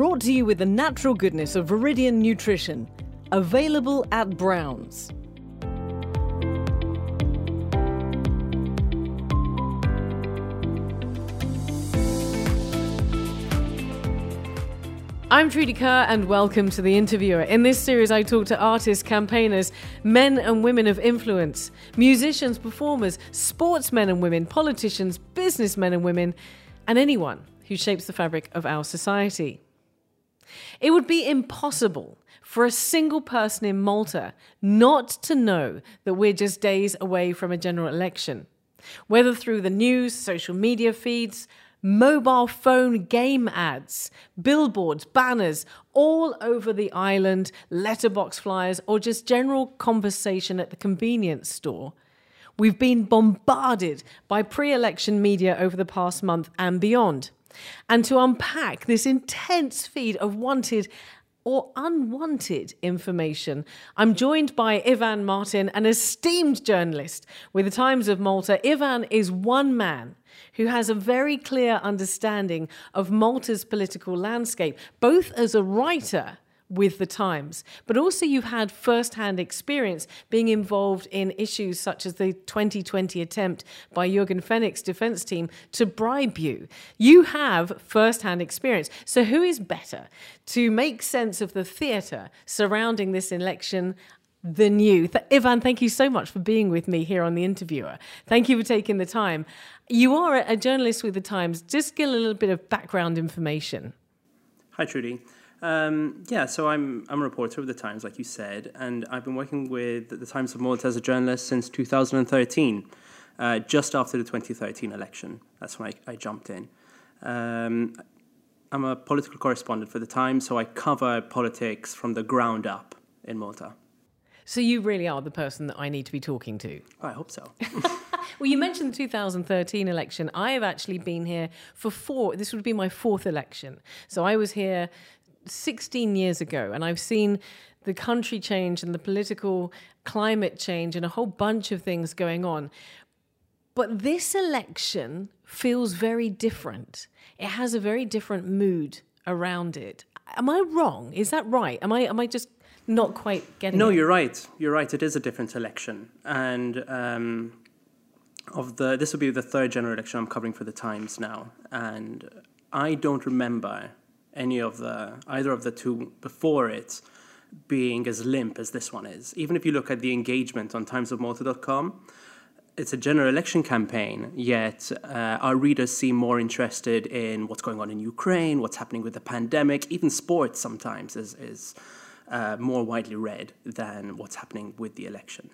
brought to you with the natural goodness of Viridian Nutrition, available at Browns. I'm Trudy Kerr, and welcome to The Interviewer. In this series, I talk to artists, campaigners, men and women of influence, musicians, performers, sportsmen and women, politicians, businessmen and women, and anyone who shapes the fabric of our society. It would be impossible for a single person in Malta not to know that we're just days away from a general election. Whether through the news, social media feeds, mobile phone game ads, billboards, banners all over the island, letterbox flyers, or just general conversation at the convenience store. We've been bombarded by pre election media over the past month and beyond. And to unpack this intense feed of wanted or unwanted information. I'm joined by Ivan Martin, an esteemed journalist with the Times of Malta. Ivan is one man who has a very clear understanding of Malta's political landscape, both as a writer with the Times, but also you've had first hand experience being involved in issues such as the 2020 attempt by Yorgen Fenech's defense team to bribe you. You have first hand experience. So, who is better to make sense of the theatre surrounding this election? than you. Th- Ivan, thank you so much for being with me here on The Interviewer. Thank you for taking the time. You are a journalist with The Times. Just give a little bit of background information. Hi, Trudy. Um, yeah, so I'm I'm a reporter of the Times, like you said, and I've been working with the Times of Malta as a journalist since 2013, uh, just after the 2013 election. That's when I, I jumped in. Um, I'm a political correspondent for the Times, so I cover politics from the ground up in Malta. So you really are the person that I need to be talking to. I hope so. well, you mentioned the 2013 election. I have actually been here for four. This would be my fourth election. So I was here 16 years ago, and I've seen the country change and the political climate change and a whole bunch of things going on. But this election feels very different. It has a very different mood around it. Am I wrong? Is that right? Am I am I just not quite getting No, it? you're right. You're right. It is a different election. And um, of the this will be the third general election I'm covering for the Times now. And I don't remember any of the either of the two before it being as limp as this one is. Even if you look at the engagement on timesofmalta.com, it's a general election campaign, yet uh, our readers seem more interested in what's going on in Ukraine, what's happening with the pandemic, even sports sometimes is, is uh, more widely read than what's happening with the election.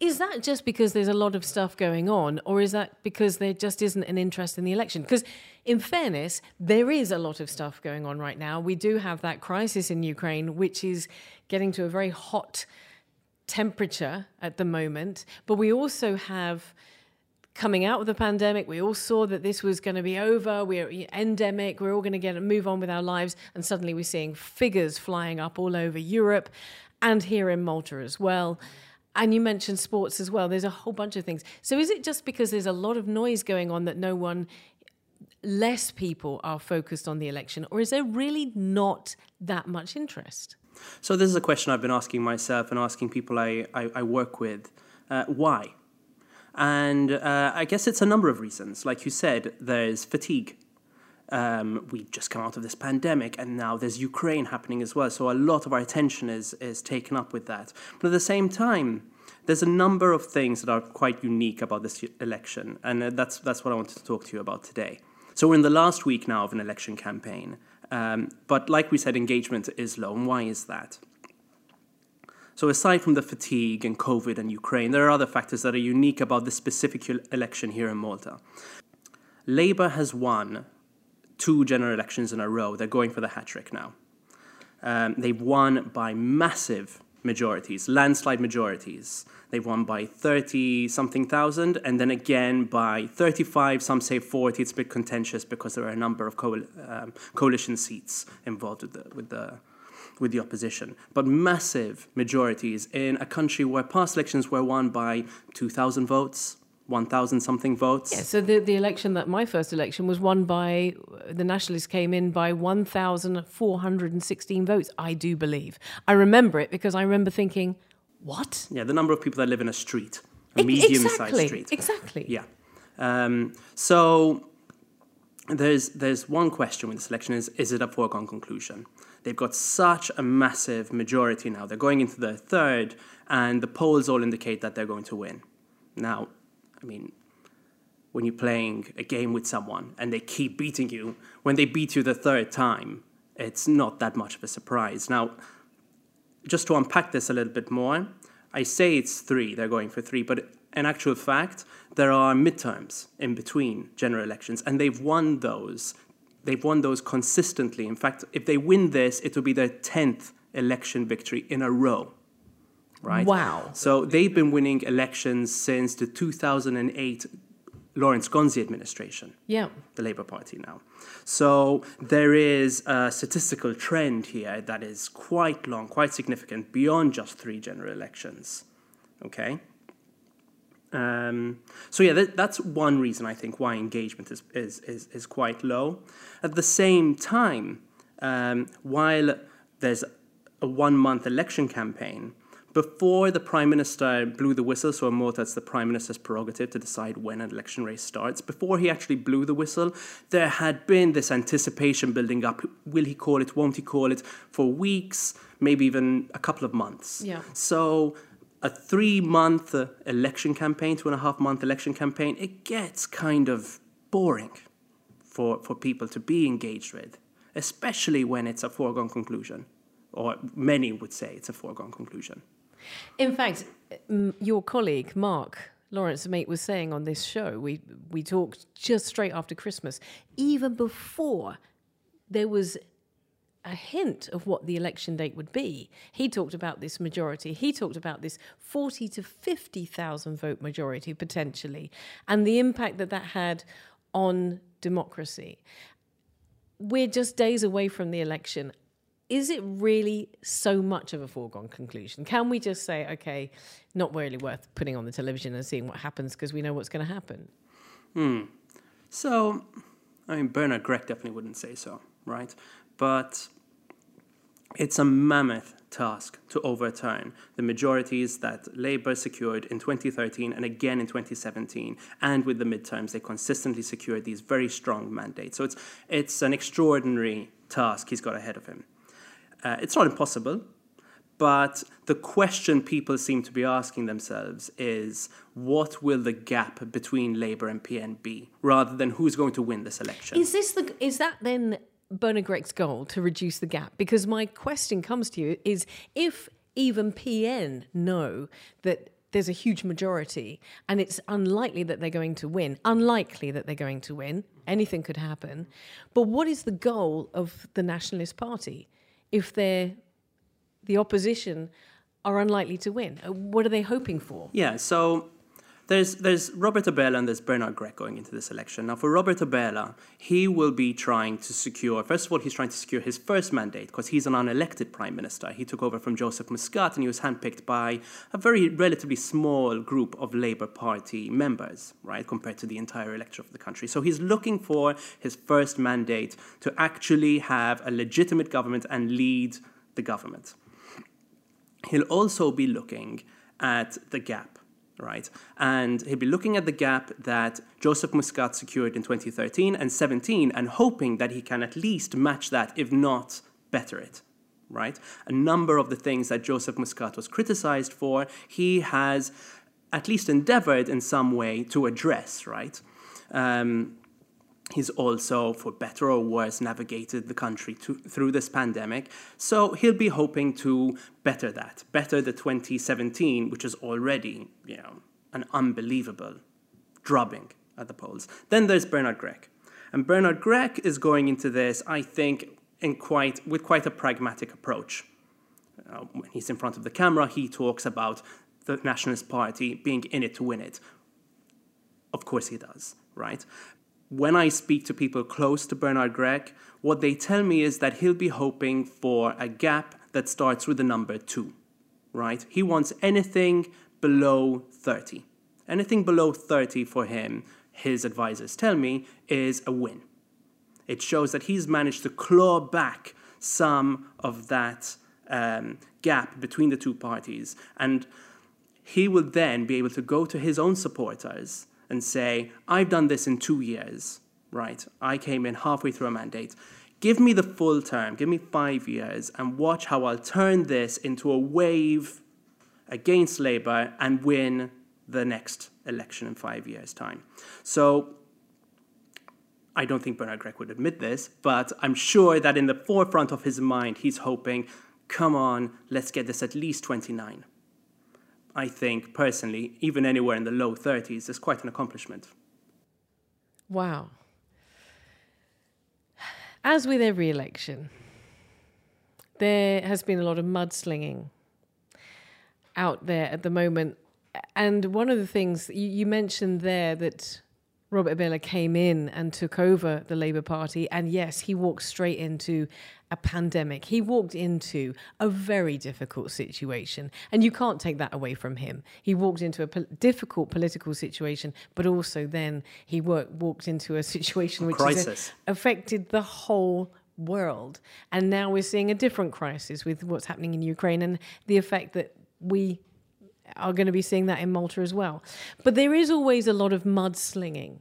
Is that just because there's a lot of stuff going on, or is that because there just isn't an interest in the election? Because, in fairness, there is a lot of stuff going on right now. We do have that crisis in Ukraine, which is getting to a very hot temperature at the moment. But we also have coming out of the pandemic, we all saw that this was going to be over. We're endemic. We're all going to get move on with our lives, and suddenly we're seeing figures flying up all over Europe, and here in Malta as well. And you mentioned sports as well. There's a whole bunch of things. So is it just because there's a lot of noise going on that no one, less people are focused on the election, or is there really not that much interest? So this is a question I've been asking myself and asking people I, I, I work with. Uh, why? And uh, I guess it's a number of reasons. Like you said, there's fatigue. Um, we've just come out of this pandemic, and now there's Ukraine happening as well. So a lot of our attention is is taken up with that. But at the same time, there's a number of things that are quite unique about this election, and uh, that's that's what I wanted to talk to you about today. So we're in the last week now of an election campaign, um, but like we said, engagement is low. And why is that? So, aside from the fatigue and COVID and Ukraine, there are other factors that are unique about this specific election here in Malta. Labour has won two general elections in a row. They're going for the hat trick now. Um, they've won by massive majorities, landslide majorities. They've won by 30 something thousand, and then again by 35, some say 40. It's a bit contentious because there are a number of coal, um, coalition seats involved with the, with the with the opposition, but massive majorities in a country where past elections were won by 2,000 votes, 1,000 something votes. Yeah, so the, the election that my first election was won by the Nationalists came in by 1,416 votes, I do believe. I remember it because I remember thinking, what? Yeah, the number of people that live in a street, a medium exactly, sized street. Exactly. Yeah. Um, so there's there's one question with this election is is it a foregone conclusion? They've got such a massive majority now. They're going into their third, and the polls all indicate that they're going to win. Now, I mean, when you're playing a game with someone and they keep beating you, when they beat you the third time, it's not that much of a surprise. Now, just to unpack this a little bit more, I say it's three, they're going for three, but in actual fact, there are midterms in between general elections, and they've won those. They've won those consistently. In fact, if they win this, it will be their 10th election victory in a row. Right? Wow. So they've been winning elections since the 2008 Lawrence Gonzi administration Yeah. the Labour Party now. So there is a statistical trend here that is quite long, quite significant, beyond just three general elections. Okay? Um, so yeah, that, that's one reason I think why engagement is, is, is, is quite low. At the same time, um, while there's a one-month election campaign, before the prime minister blew the whistle, so more that's the prime minister's prerogative to decide when an election race starts. Before he actually blew the whistle, there had been this anticipation building up. Will he call it? Won't he call it? For weeks, maybe even a couple of months. Yeah. So a three-month uh, election campaign, two and a half month election campaign, it gets kind of boring for for people to be engaged with, especially when it's a foregone conclusion, or many would say it's a foregone conclusion. In fact, your colleague, Mark Lawrence Mate, was saying on this show, we, we talked just straight after Christmas, even before there was a hint of what the election date would be. He talked about this majority. He talked about this 40 to 50,000 vote majority potentially and the impact that that had on democracy. We're just days away from the election. Is it really so much of a foregone conclusion? Can we just say, okay, not really worth putting on the television and seeing what happens because we know what's going to happen? Hmm. So, I mean, Bernard Grech definitely wouldn't say so, right? But it's a mammoth task to overturn the majorities that Labour secured in 2013 and again in 2017. And with the midterms, they consistently secured these very strong mandates. So it's, it's an extraordinary task he's got ahead of him. Uh, it's not impossible, but the question people seem to be asking themselves is what will the gap between Labour and PN be, rather than who's going to win this election? Is this the is that then Bernard Grech's goal to reduce the gap? Because my question comes to you is if even PN know that there's a huge majority and it's unlikely that they're going to win, unlikely that they're going to win, anything could happen. But what is the goal of the Nationalist Party if they're the opposition are unlikely to win? Uh, What are they hoping for? Yeah, so there's there's Robert Abela and there's Bernard Grech going into this election. Now, for Robert Abela, he will be trying to secure. First of all, he's trying to secure his first mandate because he's an unelected prime minister. He took over from Joseph Muscat, and he was handpicked by a very relatively small group of Labour Party members, right, compared to the entire electorate of the country. So he's looking for his first mandate to actually have a legitimate government and lead the government. He'll also be looking at the gap, right? And he'll be looking at the gap that Joseph Muscat secured in 2013 and 17 and hoping that he can at least match that, if not better it, right? A number of the things that Joseph Muscat was criticized for, he has at least endeavored in some way to address, right? Um, He's also, for better or worse, navigated the country to, through this pandemic. So he'll be hoping to better that, better the 2017, which is already, you know, an unbelievable drubbing at the polls. Then there's Bernard Grech, and Bernard Grech is going into this, I think, in quite with quite a pragmatic approach. Uh, when he's in front of the camera, he talks about the Nationalist Party being in it to win it. Of course, he does, right? When I speak to people close to Bernard Grech, what they tell me is that he'll be hoping for a gap that starts with the number two, right? He wants anything below 30. Anything below 30 for him, his advisors tell me, is a win. It shows that he's managed to claw back some of that um, gap between the two parties. And he will then be able to go to his own supporters and say, I've done this in two years, right? I came in halfway through a mandate. Give me the full term, give me five years, and watch how I'll turn this into a wave against Labour and win the next election in five years' time. So I don't think Bernard Grech would admit this, but I'm sure that in the forefront of his mind, he's hoping, come on, let's get this at least 29. I think, personally, even anywhere in the low 30s is quite an accomplishment. Wow. As with every election, there has been a lot of mudslinging out there at the moment. And one of the things you, you mentioned there that Robert Abela came in and took over the Labour Party. And yes, he walked straight into a pandemic. He walked into a very difficult situation. And you can't take that away from him. He walked into a po- difficult political situation, but also then he work, walked into a situation which crisis. affected the whole world. And now we're seeing a different crisis with what's happening in Ukraine and the effect that we are going to be seeing that in Malta as well. But there is always a lot of mudslinging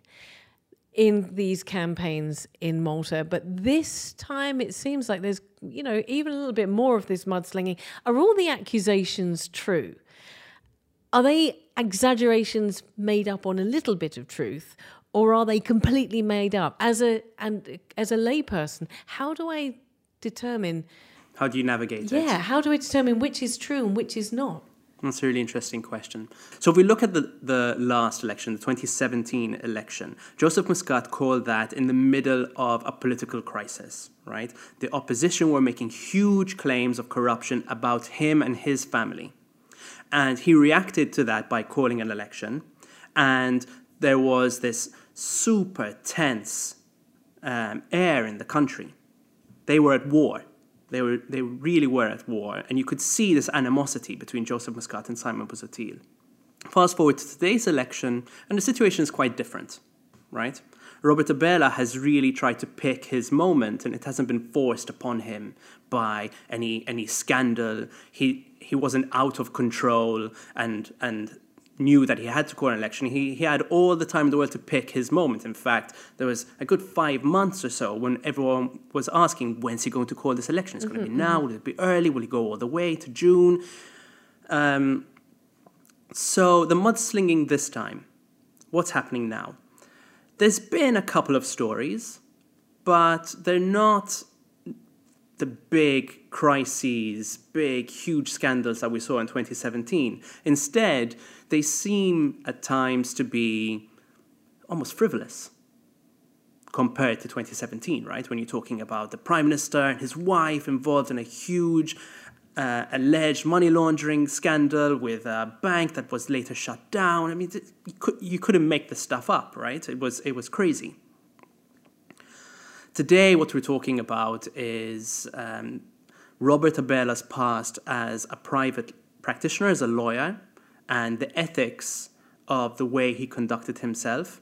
in these campaigns in Malta. But this time it seems like there's, you know, even a little bit more of this mudslinging. Are all the accusations true? Are they exaggerations made up on a little bit of truth? Or are they completely made up? As a and as a layperson, how do I determine How do you navigate it? yeah, how do I determine which is true and which is not? That's a really interesting question. So, if we look at the, the last election, the 2017 election, Joseph Muscat called that in the middle of a political crisis, right? The opposition were making huge claims of corruption about him and his family. And he reacted to that by calling an election. And there was this super tense um, air in the country. They were at war. They, were, they really were at war, and you could see this animosity between Joseph Muscat and Simon Busuttil. Fast forward to today's election, and the situation is quite different, right? Robert Abela has really tried to pick his moment, and it hasn't been forced upon him by any any scandal. He he wasn't out of control and and knew that he had to call an election. He, he had all the time in the world to pick his moment. In fact, there was a good five months or so when everyone was asking, when's he going to call this election? It's mm-hmm, going to be now? Mm-hmm. Will it be early? Will he go all the way to June? Um, so the mudslinging this time, what's happening now? There's been a couple of stories, but they're not the big crises, big, huge scandals that we saw in 2017. Instead, they seem at times to be almost frivolous compared to 2017, right? When you're talking about the prime minister and his wife involved in a huge uh, alleged money laundering scandal with a bank that was later shut down. I mean, you, could, you couldn't make this stuff up, right? It was, it was crazy. Today, what we're talking about is um, Robert Abela's past as a private practitioner, as a lawyer, and the ethics of the way he conducted himself.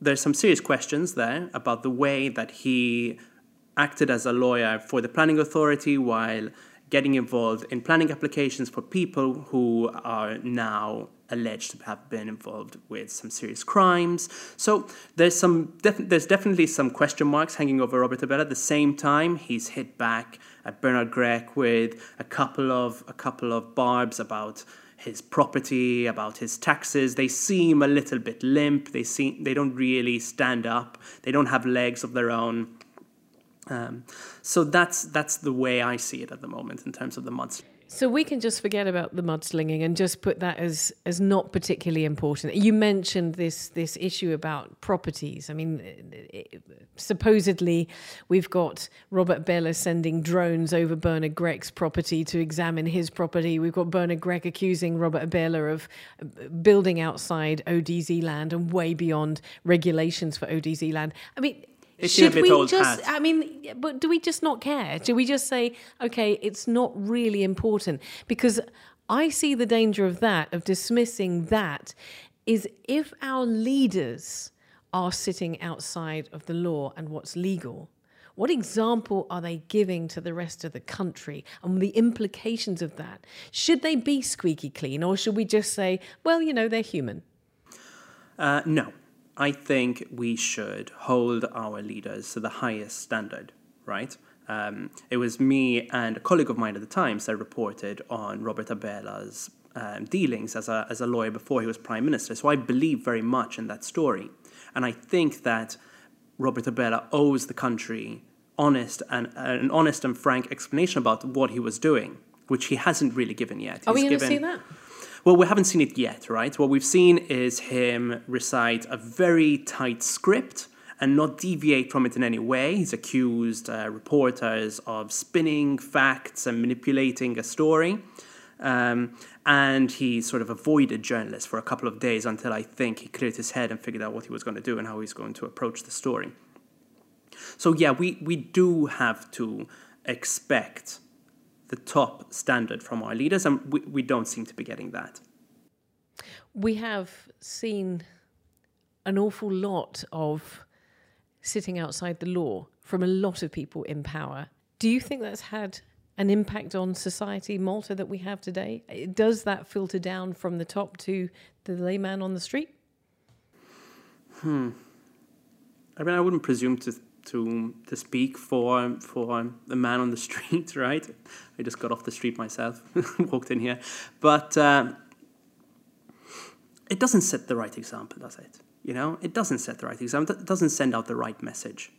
There's some serious questions there about the way that he acted as a lawyer for the planning authority while getting involved in planning applications for people who are now alleged to have been involved with some serious crimes. So there's some def- there's definitely some question marks hanging over Robert Abela. At the same time, he's hit back at Bernard Grech with a couple of a couple of barbs about his property, about his taxes. They seem a little bit limp. They seem they don't really stand up. They don't have legs of their own. Um, so that's that's the way I see it at the moment in terms of the mudslinger. So we can just forget about the mudslinging and just put that as as not particularly important. You mentioned this this issue about properties. I mean, it, supposedly we've got Robert Abela sending drones over Bernard Grech's property to examine his property. We've got Bernard Grech accusing Robert Abela of building outside ODZ land and way beyond regulations for ODZ land. I mean it's Should we just? I mean, but do we just not care? Do we just say, okay, it's not really important? Because I see the danger of that, of dismissing that, is if our leaders are sitting outside of the law and what's legal. What example are they giving to the rest of the country and the implications of that? Should they be squeaky clean or should we just say, well, you know, they're human? Uh, no. I think we should hold our leaders to the highest standard, right? Um, it was me and a colleague of mine at the Times that reported on Robert Abela's um, dealings as a, as a lawyer before he was prime minister. So I believe very much in that story. And I think that Robert Abela owes the country honest and an honest and frank explanation about what he was doing, which he hasn't really given yet. Are He's we going to see that? Well, we haven't seen it yet, right? What we've seen is him recite a very tight script and not deviate from it in any way. He's accused uh, reporters of spinning facts and manipulating a story. Um, and he sort of avoided journalists for a couple of days until I think he cleared his head and figured out what he was going to do and how he's going to approach the story. So, yeah, we, we do have to expect the top standard from our leaders, and we, we don't seem to be getting that. We have seen an awful lot of sitting outside the law from a lot of people in power. Do you think that's had an impact on society, Malta, that we have today? Does that filter down from the top to the layman on the street? Hmm. I mean, I wouldn't presume to to to speak for for the man on the street, right? I just got off the street myself, walked in here, but um, it doesn't set the right example, does it? You know, it doesn't set the right example. It doesn't send out the right message,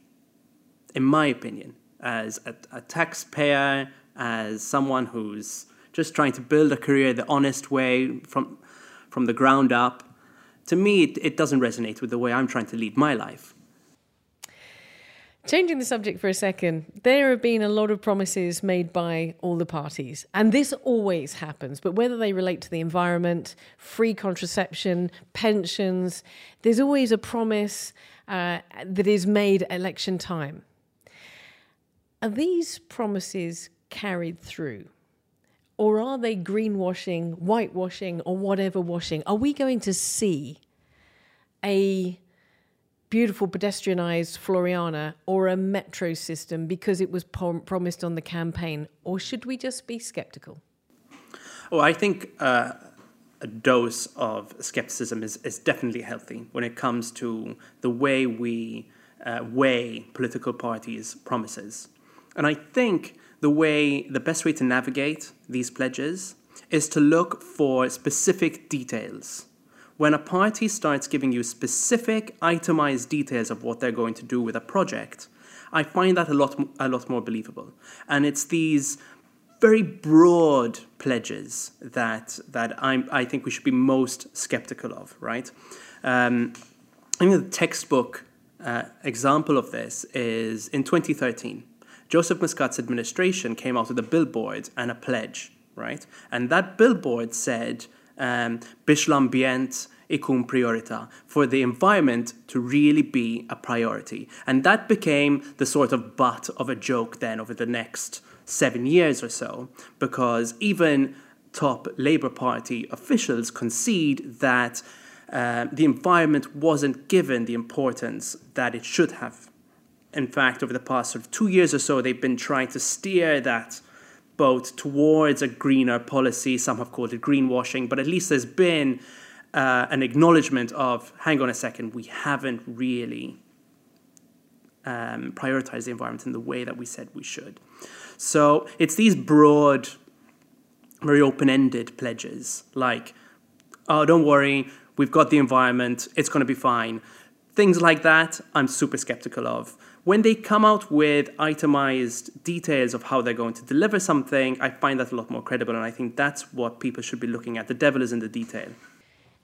in my opinion, as a, a taxpayer, as someone who's just trying to build a career the honest way from from the ground up. To me, it, it doesn't resonate with the way I'm trying to lead my life. Changing the subject for a second, there have been a lot of promises made by all the parties, and this always happens. But whether they relate to the environment, free contraception, pensions, there's always a promise uh, that is made election time. Are these promises carried through? Or are they greenwashing, whitewashing, or whatever washing? Are we going to see a beautiful pedestrianised Floriana or a metro system because it was prom- promised on the campaign? Or should we just be sceptical? Well, I think uh, a dose of skepticism is, is definitely healthy when it comes to the way we uh, weigh political parties' promises. And I think the way, the best way to navigate these pledges is to look for specific details. When a party starts giving you specific, itemized details of what they're going to do with a project, I find that a lot, a lot more believable. And it's these very broad pledges that that I'm, I think we should be most skeptical of, right? Um, I think the textbook uh, example of this is in 2013. Joseph Muscat's administration came out with a billboard and a pledge, right? And that billboard said, um, "Biex ikun priorità," for the environment to really be a priority. And that became the sort of butt of a joke then over the next seven years or so, because even top Labour Party officials concede that uh, the environment wasn't given the importance that it should have. In fact, over the past sort of two years or so, they've been trying to steer that boat towards a greener policy. Some have called it greenwashing, but at least there's been uh, an acknowledgement of hang on a second, we haven't really um, prioritized the environment in the way that we said we should. So it's these broad, very open ended pledges like, oh, don't worry, we've got the environment, it's going to be fine. Things like that, I'm super skeptical of. When they come out with itemized details of how they're going to deliver something, I find that a lot more credible, and I think that's what people should be looking at. The devil is in the detail.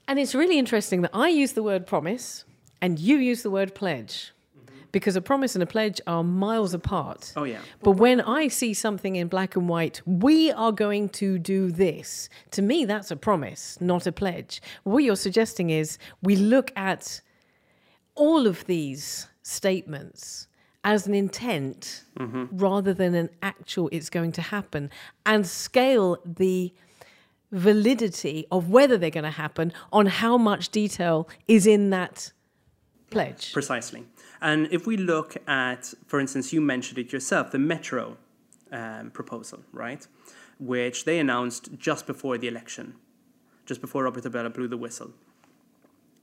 And it's really interesting that I use the word promise and you use the word pledge mm-hmm. because a promise and a pledge are miles apart. Oh, yeah. But when I see something in black and white, we are going to do this. To me, that's a promise, not a pledge. What you're suggesting is we look at all of these statements as an intent rather than an actual it's going to happen and scale the validity of whether they're going to happen on how much detail is in that pledge. Precisely. And if we look at, for instance, you mentioned it yourself, the Metro um, proposal, right? Which they announced just before the election, just before Robert Abela blew the whistle.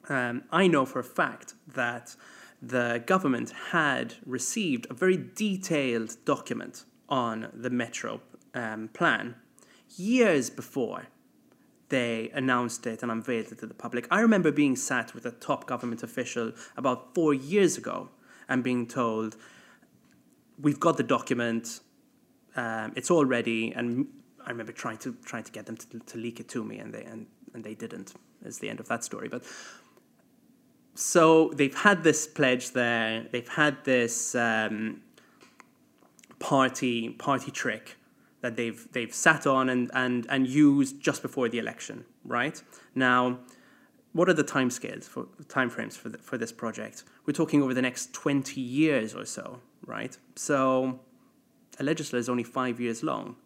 Um, I know for a fact that the government had received a very detailed document on the Metro um, plan years before they announced it and unveiled it to the public. I remember being sat with a top government official about four years ago and being told, "We've got the document, um, it's all ready." And I remember trying to trying to get them to, to leak it to me, and they and, and they didn't. Is the end of that story. But so they've had this pledge there. They've had this um, party party trick that they've they've sat on and, and, and used just before the election, right? Now, what are the timescales for timeframes for the, for this project? We're talking over the next twenty years or so, right? So, a legislature is only five years long.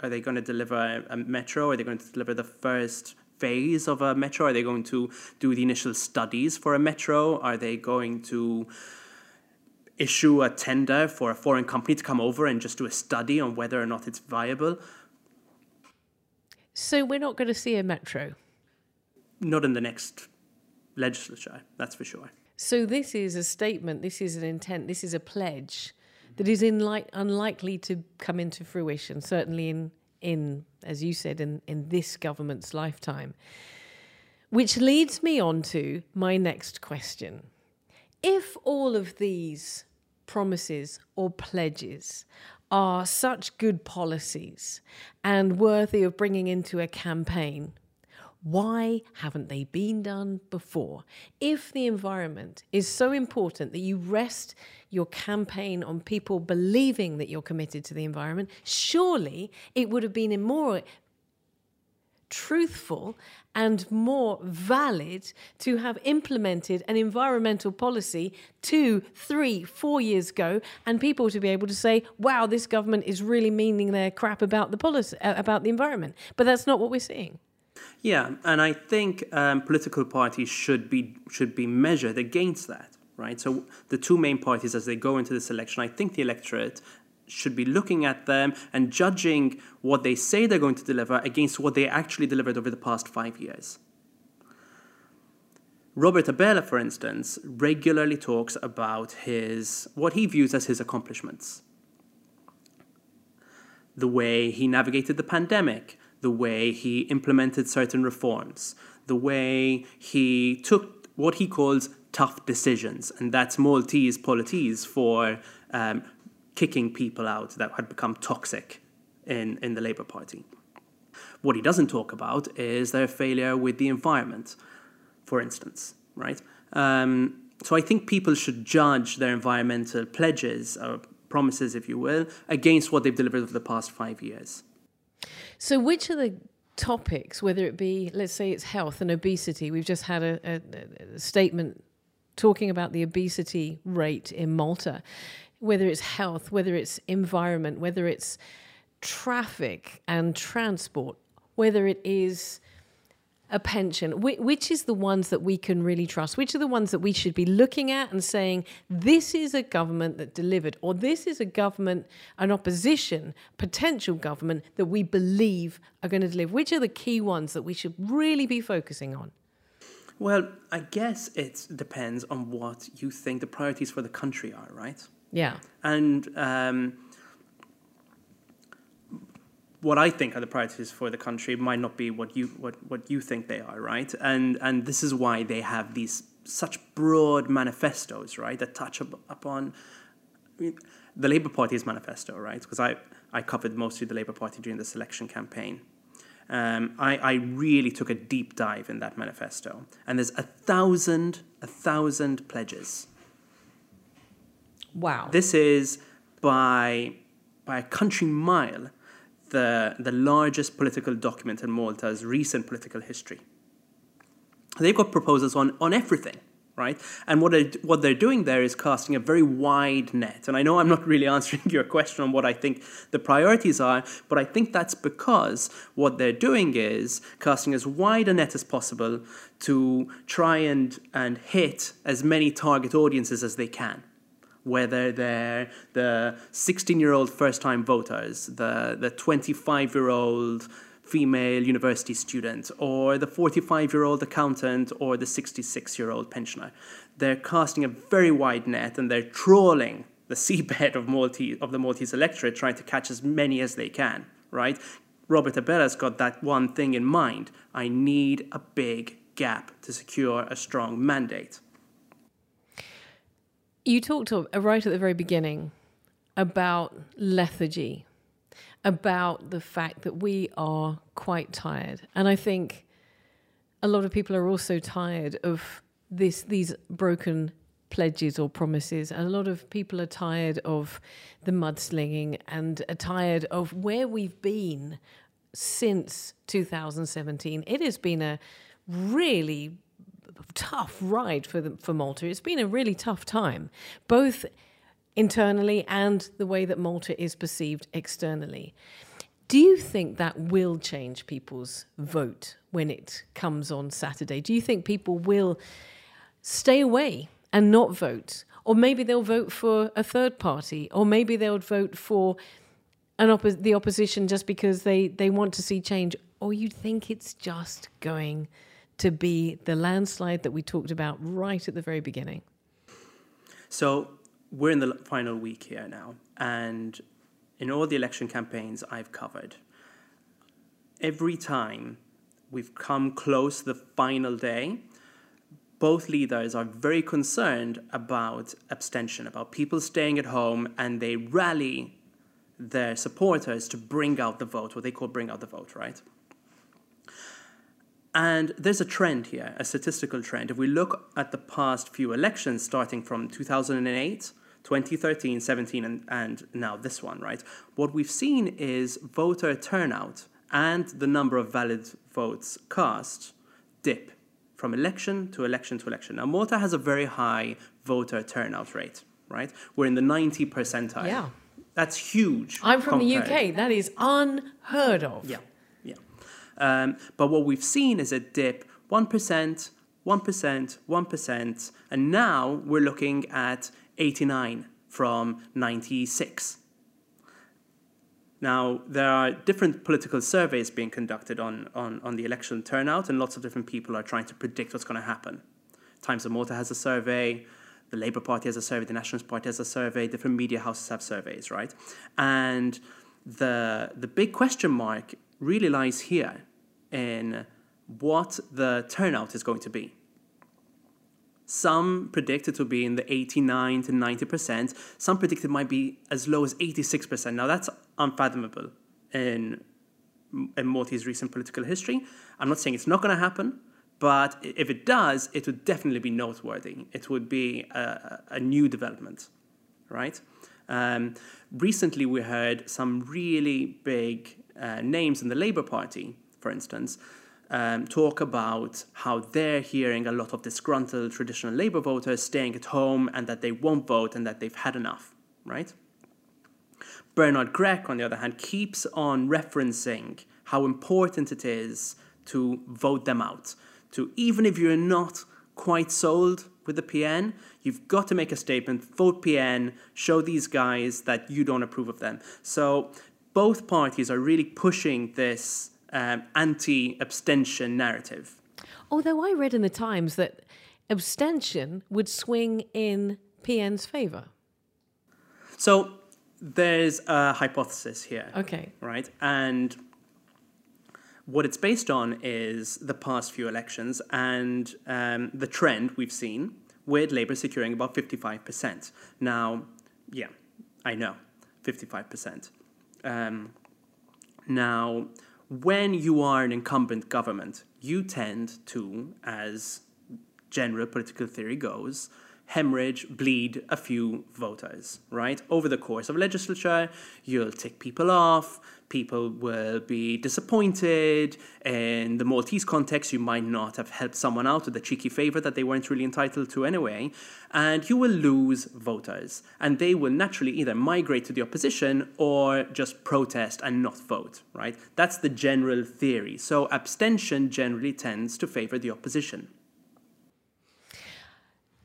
Are they going to deliver a, a metro? Are they going to deliver the first phase of a metro? Are they going to do the initial studies for a metro? Are they going to issue a tender for a foreign company to come over and just do a study on whether or not it's viable. So we're not going to see a metro? Not in the next legislature, that's for sure. So this is a statement, this is an intent, this is a pledge that is in unlikely to come into fruition, certainly in, in as you said, in, in this government's lifetime. Which leads me on to my next question. If all of these promises or pledges are such good policies and worthy of bringing into a campaign, why haven't they been done before? If the environment is so important that you rest your campaign on people believing that you're committed to the environment, surely it would have been more truthful and more valid to have implemented an environmental policy two, three, four years ago, and people to be able to say, "Wow, this government is really meaning their crap about the policy uh, about the environment." But that's not what we're seeing. Yeah, and I think um, political parties should be should be measured against that, right? So the two main parties, as they go into this election, I think the electorate should be looking at them and judging what they say they're going to deliver against what they actually delivered over the past five years. Robert Abela, for instance, regularly talks about his what he views as his accomplishments. The way he navigated the pandemic, the way he implemented certain reforms, the way he took what he calls tough decisions, and that's Maltese polities for um, kicking people out that had become toxic in, in the Labour Party. What he doesn't talk about is their failure with the environment, for instance, right? Um, so I think people should judge their environmental pledges or promises, if you will, against what they've delivered over the past five years. So, which are the topics, whether it be, let's say, it's health and obesity? We've just had a, a, a statement talking about the obesity rate in Malta whether it's health, whether it's environment, whether it's traffic and transport, whether it is a pension, which is the ones that we can really trust? Which are the ones that we should be looking at and saying, this is a government that delivered, or this is a government, an opposition, potential government that we believe are going to deliver? Which are the key ones that we should really be focusing on? Well, I guess it depends on what you think the priorities for the country are, right? Yeah. And um, what I think are the priorities for the country might not be what you what, what you think they are, right? And and this is why they have these such broad manifestos, right, that touch up, upon I mean, the Labour Party's manifesto, right? Because I, I covered mostly the Labour Party during this election campaign. Um, I, I really took a deep dive in that manifesto, and there's a thousand, a thousand pledges Wow. This is by by a country mile the the largest political document in Malta's recent political history. They've got proposals on, on everything, right? And what they're, what they're doing there is casting a very wide net. And I know I'm not really answering your question on what I think the priorities are, but I think that's because what they're doing is casting as wide a net as possible to try and, and hit as many target audiences as they can. Whether they're the 16 year old first time voters, the, the 25 year old female university student, or the 45 year old accountant, or the 66 year old pensioner. They're casting a very wide net and they're trawling the seabed of, Maltese, of the Maltese electorate, trying to catch as many as they can, right? Robert Abela's got that one thing in mind. I need a big gap to secure a strong mandate. You talked uh, right at the very beginning about lethargy about the fact that we are quite tired. And I think a lot of people are also tired of this these broken pledges or promises. And a lot of people are tired of the mudslinging and are tired of where we've been since 2017. It has been a really tough ride for the, for Malta. It's been a really tough time, both internally and the way that Malta is perceived externally. Do you think that will change people's vote when it comes on Saturday? Do you think people will stay away and not vote? Or maybe they'll vote for a third party, or maybe they'll vote for an oppo- the opposition just because they, they want to see change, or you think it's just going to be the landslide that we talked about right at the very beginning? So, we're in the final week here now, and in all the election campaigns I've covered, every time we've come close to the final day, both leaders are very concerned about abstention, about people staying at home, and they rally their supporters to bring out the vote, what they call bring out the vote, right? And there's a trend here, a statistical trend. If we look at the past few elections, starting from 2008, 2013, 17, and, and now this one, right? What we've seen is voter turnout and the number of valid votes cast dip from election to election to election. Now, Malta has a very high voter turnout rate, right? We're in the 90 percentile. Yeah. That's huge. I'm from compared. the UK. That is unheard of. Yeah. Um, but what we've seen is a dip 1%, 1%, 1%, and now we're looking at 89 from 96. Now, there are different political surveys being conducted on, on, on the election turnout, and lots of different people are trying to predict what's going to happen. Times of Malta has a survey, the Labour Party has a survey, the Nationalist Party has a survey, different media houses have surveys, right? And the, the big question mark really lies here in what the turnout is going to be. Some predict it to be in the 89 to 90%. Some predict it might be as low as 86%. Now, that's unfathomable in, in Malta's recent political history. I'm not saying it's not going to happen, but if it does, it would definitely be noteworthy. It would be a, a new development, right? Um, recently, we heard some really big uh, names in the Labour Party for instance, um, talk about how they're hearing a lot of disgruntled traditional Labour voters staying at home and that they won't vote and that they've had enough, right? Bernard Grech, on the other hand, keeps on referencing how important it is to vote them out. To even if you're not quite sold with the PN, you've got to make a statement, vote PN, show these guys that you don't approve of them. So both parties are really pushing this um, anti abstention narrative. Although I read in the Times that abstention would swing in PN's favour. So there's a hypothesis here. Okay. Right? And what it's based on is the past few elections and um, the trend we've seen with Labour securing about 55%. Now, yeah, I know, 55%. Um, now, when you are an incumbent government, you tend to, as general political theory goes, hemorrhage, bleed a few voters, right? Over the course of legislature, you'll tick people off, people will be disappointed. In the Maltese context, you might not have helped someone out with a cheeky favor that they weren't really entitled to anyway, and you will lose voters. And they will naturally either migrate to the opposition or just protest and not vote, right? That's the general theory. So abstention generally tends to favor the opposition.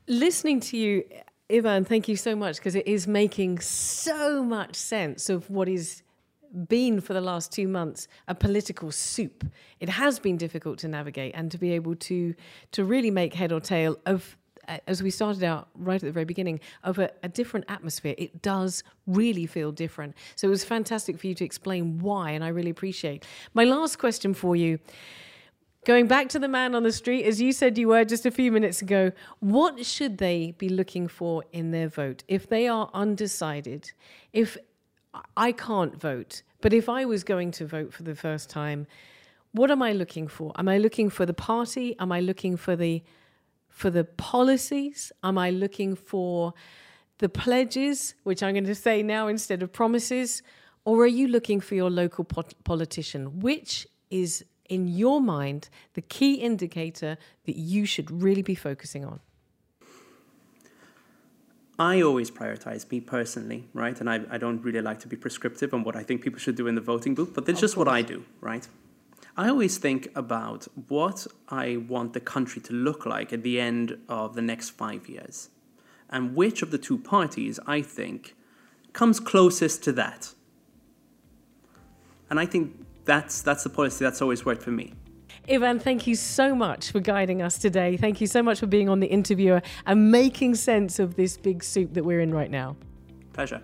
Listening to you, Ivan, thank you so much because it is making so much sense of what is been for the last two months a political soup. It has been difficult to navigate and to be able to to really make head or tail of uh, as we started out right at the very beginning of a, a, different atmosphere. It does really feel different. So it was fantastic for you to explain why and i really appreciate. My last question for you going back to the man on the street as you said you were just a few minutes ago what should they be looking for in their vote? If they are undecided if I can't vote, but if I was going to vote for the first time, what am I looking for? Am I looking for the party? Am I looking for the for the policies? Am I looking for the pledges, which I'm going to say now instead of promises? Or are you looking for your local politician? Which is, in your mind, the key indicator that you should really be focusing on? I always prioritize me personally, right? And I, I don't really like to be prescriptive on what I think people should do in the voting booth, but that's just what I do, right? I always think about what I want the country to look like at the end of the next five years. And which of the two parties I think comes closest to that. And I think that's, that's the policy that's always worked for me. Ivan, thank you so much for guiding us today. Thank you so much for being on the interviewer and making sense of this big soup that we're in right now. Pleasure.